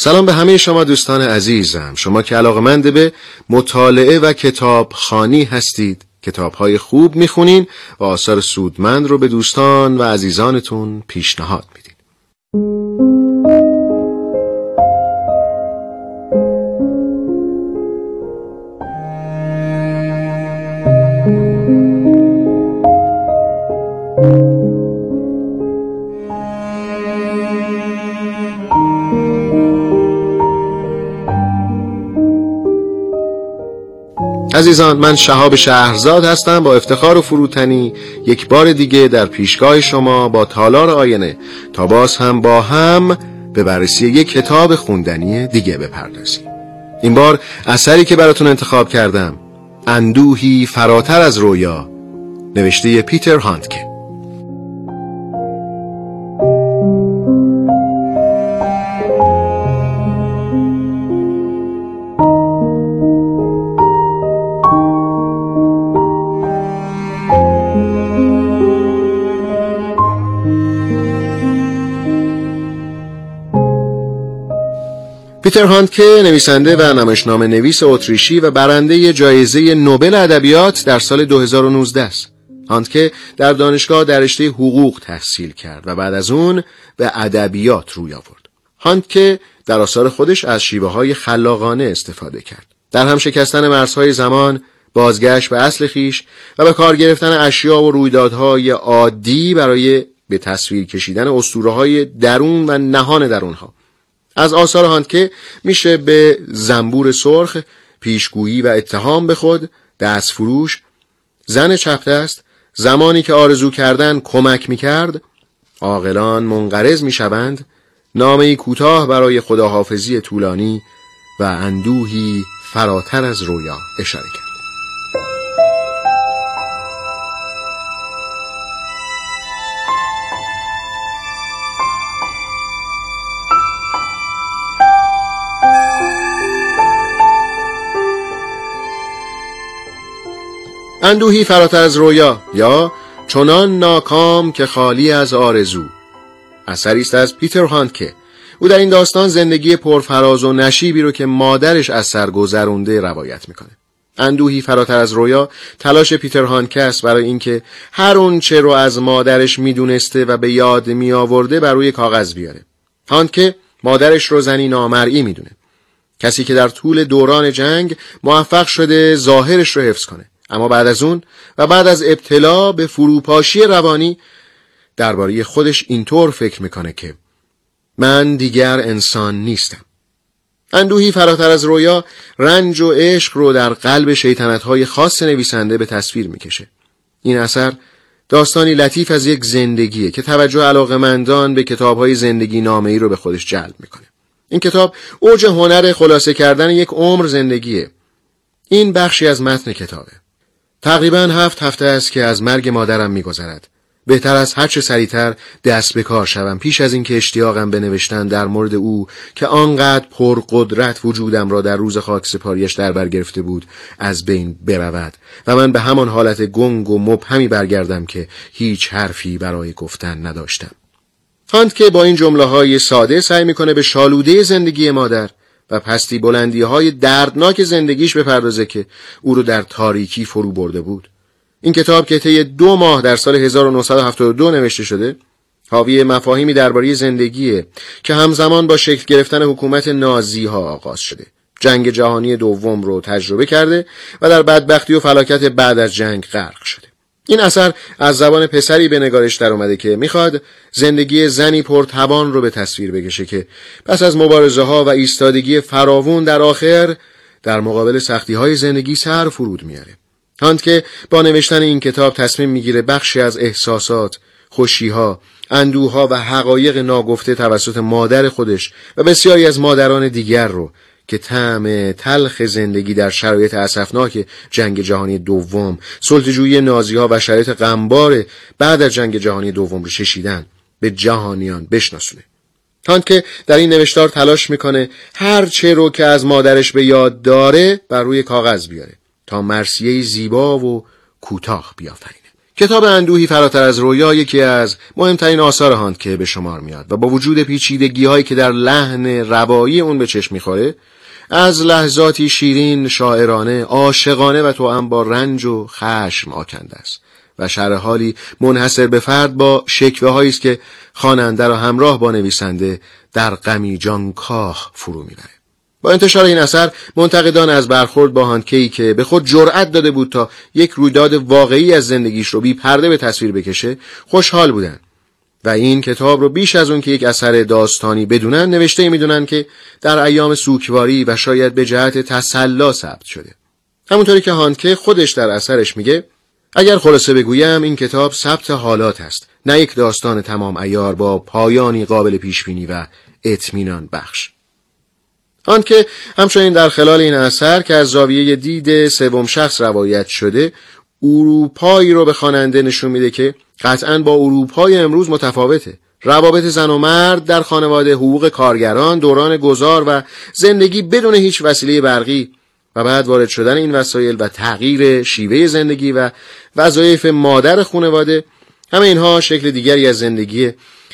سلام به همه شما دوستان عزیزم. شما که علاقمند به مطالعه و کتاب خانی هستید کتاب های خوب می‌خونین و آثار سودمند رو به دوستان و عزیزانتون پیشنهاد میدین. عزیزان من شهاب شهرزاد هستم با افتخار و فروتنی یک بار دیگه در پیشگاه شما با تالار آینه. تا باز هم با هم به بررسی یک کتاب خوندنی دیگه بپردازیم. این بار اثری که براتون انتخاب کردم اندوهی فراتر از رویا نوشته پیتر هانتکه پیتر هانتکه نویسنده و نمایشنامه نویس اتریشی و برنده جایزه نوبل ادبیات در سال 2019 است. هانتکه در دانشگاه در رشته حقوق تحصیل کرد و بعد از اون به ادبیات روی آورد. هانتکه در آثار خودش از شیوه های خلاقانه استفاده کرد. در هم شکستن مرزهای زمان، بازگشت به اصل خیش و به کار گرفتن اشیا و رویدادهای عادی برای به تصویر کشیدن اسطوره های درون و نهان درونها از آثار هانتکه میشه به زنبور سرخ پیشگویی و اتهام به خود دست فروش زن چپ است زمانی که آرزو کردن کمک می‌کرد عاقلان منقرض می‌شوند نامه کوتاه برای خداحافظی طولانی و اندوهی فراتر از رویا اشاره کرد. اندوهی فراتر از رویا یا چنان ناکام که خالی از آرزو. اثری است از پیتر هانتکه او در این داستان زندگی پرفراز و نشیبی رو که مادرش از سر گذرونده روایت می‌کنه. اندوهی فراتر از رویا تلاش پیتر هانکه است برای اینکه هر اون چه رو از مادرش می‌دونسته و به یاد می آورده بر روی کاغذ بیاره. هانکه مادرش رو زنی نامرئی می‌دونه. کسی که در طول دوران جنگ موفق شده ظاهرش رو حفظ کنه. اما بعد از اون و بعد از ابتلا به فروپاشی روانی درباره خودش اینطور فکر می‌کنه که من دیگر انسان نیستم. اندوهی فراتر از رویا رنج و عشق رو در قلب های خاص نویسنده به تصویر می‌کشه. این اثر داستانی لطیف از یک زندگیه که توجه علاقمندان به های زندگی نامه ای رو به خودش جلب می‌کنه. این کتاب اوج هنر خلاصه کردن یک عمر زندگیه. این بخشی از متن کتابه. تقریبا هفت هفته است که از مرگ مادرم میگذرد. بهتر از هرچه سریعتر دست به کار شوم پیش از اینکه اشتیاقم به نوشتن در مورد او که آنقدر پرقدرت وجودم را در روز خاک سپاریش در بر گرفته بود از بین برود و من به همان حالت گنگ و مبهمی برگردم که هیچ حرفی برای گفتن نداشتم. هانت که با این جمله های ساده سعی می‌کنه به شالوده زندگی مادر و پستی بلندی های دردناک زندگیش بپردازه که او رو در تاریکی فرو برده بود. این کتاب که طی دو ماه در سال 1972 نوشته شده حاوی مفاهیمی درباره زندگیه که همزمان با شکل گرفتن حکومت نازی ها آغاز شده. جنگ جهانی دوم رو تجربه کرده و در بدبختی و فلاکت بعد از جنگ غرق شده. این اثر از زبان پسری به نگارش در اومده که می‌خواد زندگی زنی پرتوان رو به تصویر بکشه که پس از مبارزه ها و ایستادگی فراوون در آخر در مقابل سختی های زندگی سر فرود میاره. هانت که با نوشتن این کتاب تصمیم می‌گیره بخشی از احساسات، خوشیها اندوها و حقایق ناگفته توسط مادر خودش و بسیاری از مادران دیگر رو که طعم تلخ زندگی در شرایط اسفناک جنگ جهانی دوم سلطجویی نازی ها و شرایط غمبار بعد از جنگ جهانی دوم رو چشیدن به جهانیان بشناسونه. تان که در این نوشتار تلاش می‌کنه هر چه رو که از مادرش به یاد داره بر روی کاغذ بیاره تا مرسیه زیبا و کوتاه بیافرینه. کتاب اندوهی فراتر از رویا یکی از مهمترین آثار هاند که به شمار میاد و با وجود پیچیدگی هایی که در لحن روایی اون به چشم می‌خوره از لحظاتی شیرین شاعرانه عاشقانه و تو با رنج و خشم آکنده است. و شرح حالی منحصر به فرد با شکوه است که خواننده را همراه با نویسنده در غمی جانکاه فرو می‌بره. با انتشار این اثر منتقدان از برخورد با هانکی که به خود جرأت داده بود تا یک رویداد واقعی از زندگیش رو بی پرده به تصویر بکشه خوشحال بودند. و این کتاب رو بیش از اون که یک اثر داستانی بدونن نوشته می‌دونن که در ایام سوکواری و شاید به جهت تسلا ثبت شده. همونطوری که هانکه خودش در اثرش میگه اگر خلاصه بگویم این کتاب ثبت حالات است. نه یک داستان تمام ایار با پایانی قابل پیش بینی و اطمینان بخش. آنکه همچنین در خلال این اثر که از زاویه دید سوم شخص روایت شده اروپایی رو به خواننده نشون میده که قطعا با اروپای امروز متفاوته. روابط زن و مرد در خانواده حقوق کارگران دوران گذار و زندگی بدون هیچ وسیله برقی و بعد وارد شدن این وسایل و تغییر شیوه زندگی و وظایف مادر خانواده همه اینها شکل دیگری از زندگی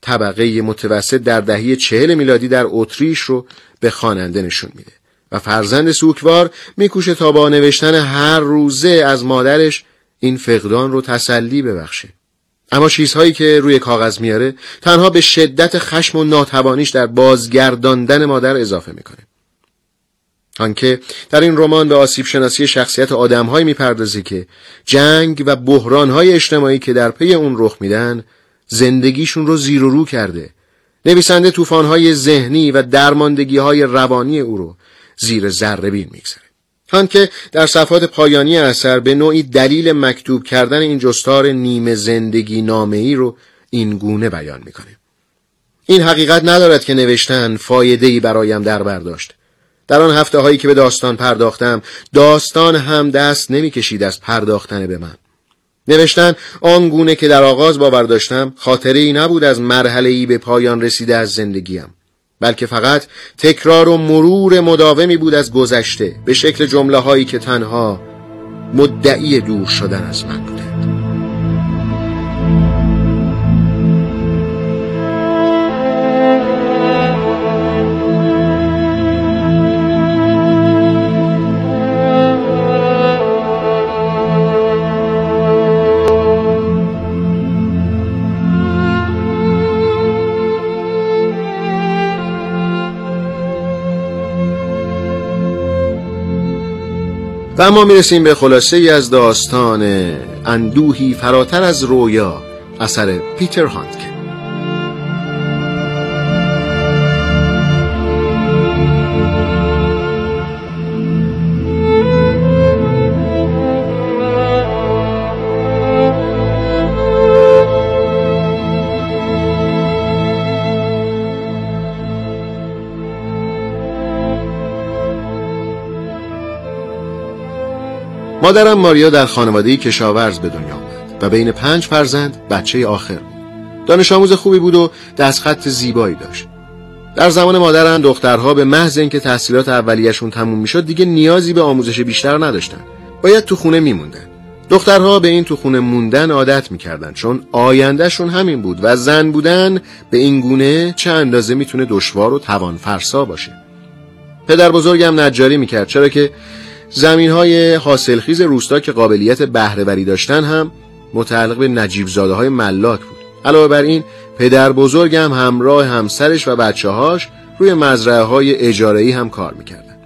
طبقه متوسط در دهه چهل میلادی در اتریش رو به خواننده نشون میده و فرزند سوکوار میکوشه تا با نوشتن هر روزه از مادرش این فقدان رو تسلی ببخشه. اما چیزهایی که روی کاغذ میاره تنها به شدت خشم و ناتوانیش در بازگرداندن مادر اضافه می‌کنه. آنکه در این رمان به آسیب شناسی شخصیت آدمهایی می‌پردازه که جنگ و بحرانهای اجتماعی که در پی اون رخ میدن زندگیشون رو زیر و رو کرده. نویسنده طوفان‌های ذهنی و درماندگی‌های روانی او رو زیر ذره بین می‌گذاره. هان که در صفحات پایانی اثر به نوعی دلیل مکتوب کردن این جستار نیمه زندگی نامه ای رو این گونه بیان می‌کنه. این حقیقت ندارد که نوشتن فایده ای برایم در برداشت در آن هفته هایی که به داستان پرداختم داستان هم دست نمی‌کشید از پرداختن به من. نوشتن آنگونه که در آغاز باور داشتم خاطره ای نبود از مرحله ای به پایان رسیده از زندگیم. بلکه فقط تکرار و مرور مداومی بود از گذشته به شکل جمله هایی که تنها مدعی دور شدن از من بودند و اما می‌رسیم به خلاصه ای از داستان اندوهی فراتر از رویا اثر پیتر هانتکن. مادرم ماریا در خانواده کشاورز به دنیا آمد و بین پنج فرزند بچه آخر دانش آموز خوبی بود و دستخط زیبایی داشت. در زمان مادرم دخترها به محض اینکه تحصیلات اولیشون تموم می‌شد دیگه نیازی به آموزش بیشتر نداشتن. باید تو خونه میموندن. دخترها به این تو خونه موندن عادت می‌کردن چون آیندهشون همین بود و زن بودن به این گونه چه اندازه می‌تونه دشوار و توان فرسا باشه. پدر بزرگم نجاری می‌کرد چرا که زمین های حاصلخیز روستا که قابلیت بهرهوری داشتن هم متعلق به نجیب زاده های ملاک بود. علاوه بر این پدر بزرگم همراه همسرش و بچه هاش روی مزرعه های اجاره هم کار می‌کردن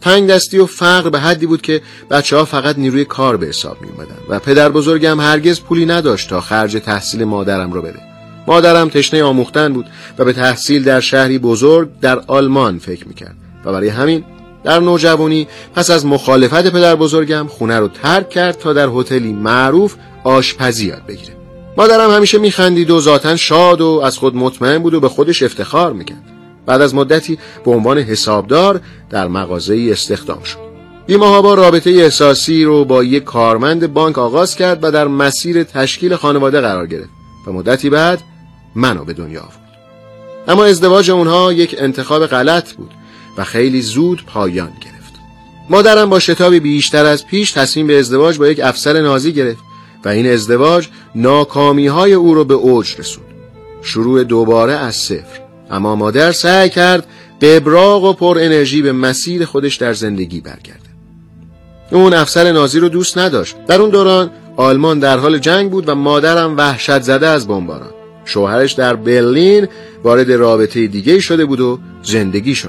تنگ دستی و فقر به حدی بود که بچه ها فقط نیروی کار به حساب می و پدر بزرگم هرگز پولی نداشت تا خرج تحصیل مادرم رو بده. مادرم تشنه آموختن بود و به تحصیل در شهری بزرگ در آلمان فکر می‌کرد و برای همین در نوجوانی پس از مخالفت پدر بزرگم خونه رو ترک کرد تا در هتلی معروف آشپزی یاد بگیره. مادرم همیشه میخندید و ذاتا شاد و از خود مطمئن بود و به خودش افتخار می‌کرد. بعد از مدتی به عنوان حسابدار در مغازه استخدام شد. بیماها با رابطه احساسی رو با یک کارمند بانک آغاز کرد و در مسیر تشکیل خانواده قرار گرفت. و مدتی بعد منو به دنیا آورد. اما ازدواج اونها یک انتخاب غلط بود. و خیلی زود پایان گرفت. مادرم با شتابی بیشتر از پیش تصمیم به ازدواج با یک افسر نازی گرفت و این ازدواج ناکامی های او رو به اوج رسوند. شروع دوباره از صفر. اما مادر سعی کرد به ابراغ و پر انرژی به مسیر خودش در زندگی برگرده. اون افسر نازی رو دوست نداشت. در اون دوران آلمان در حال جنگ بود و مادرم وحشت زده از بمباران. شوهرش در برلین وارد رابطه دیگه شده بود و زندگیشو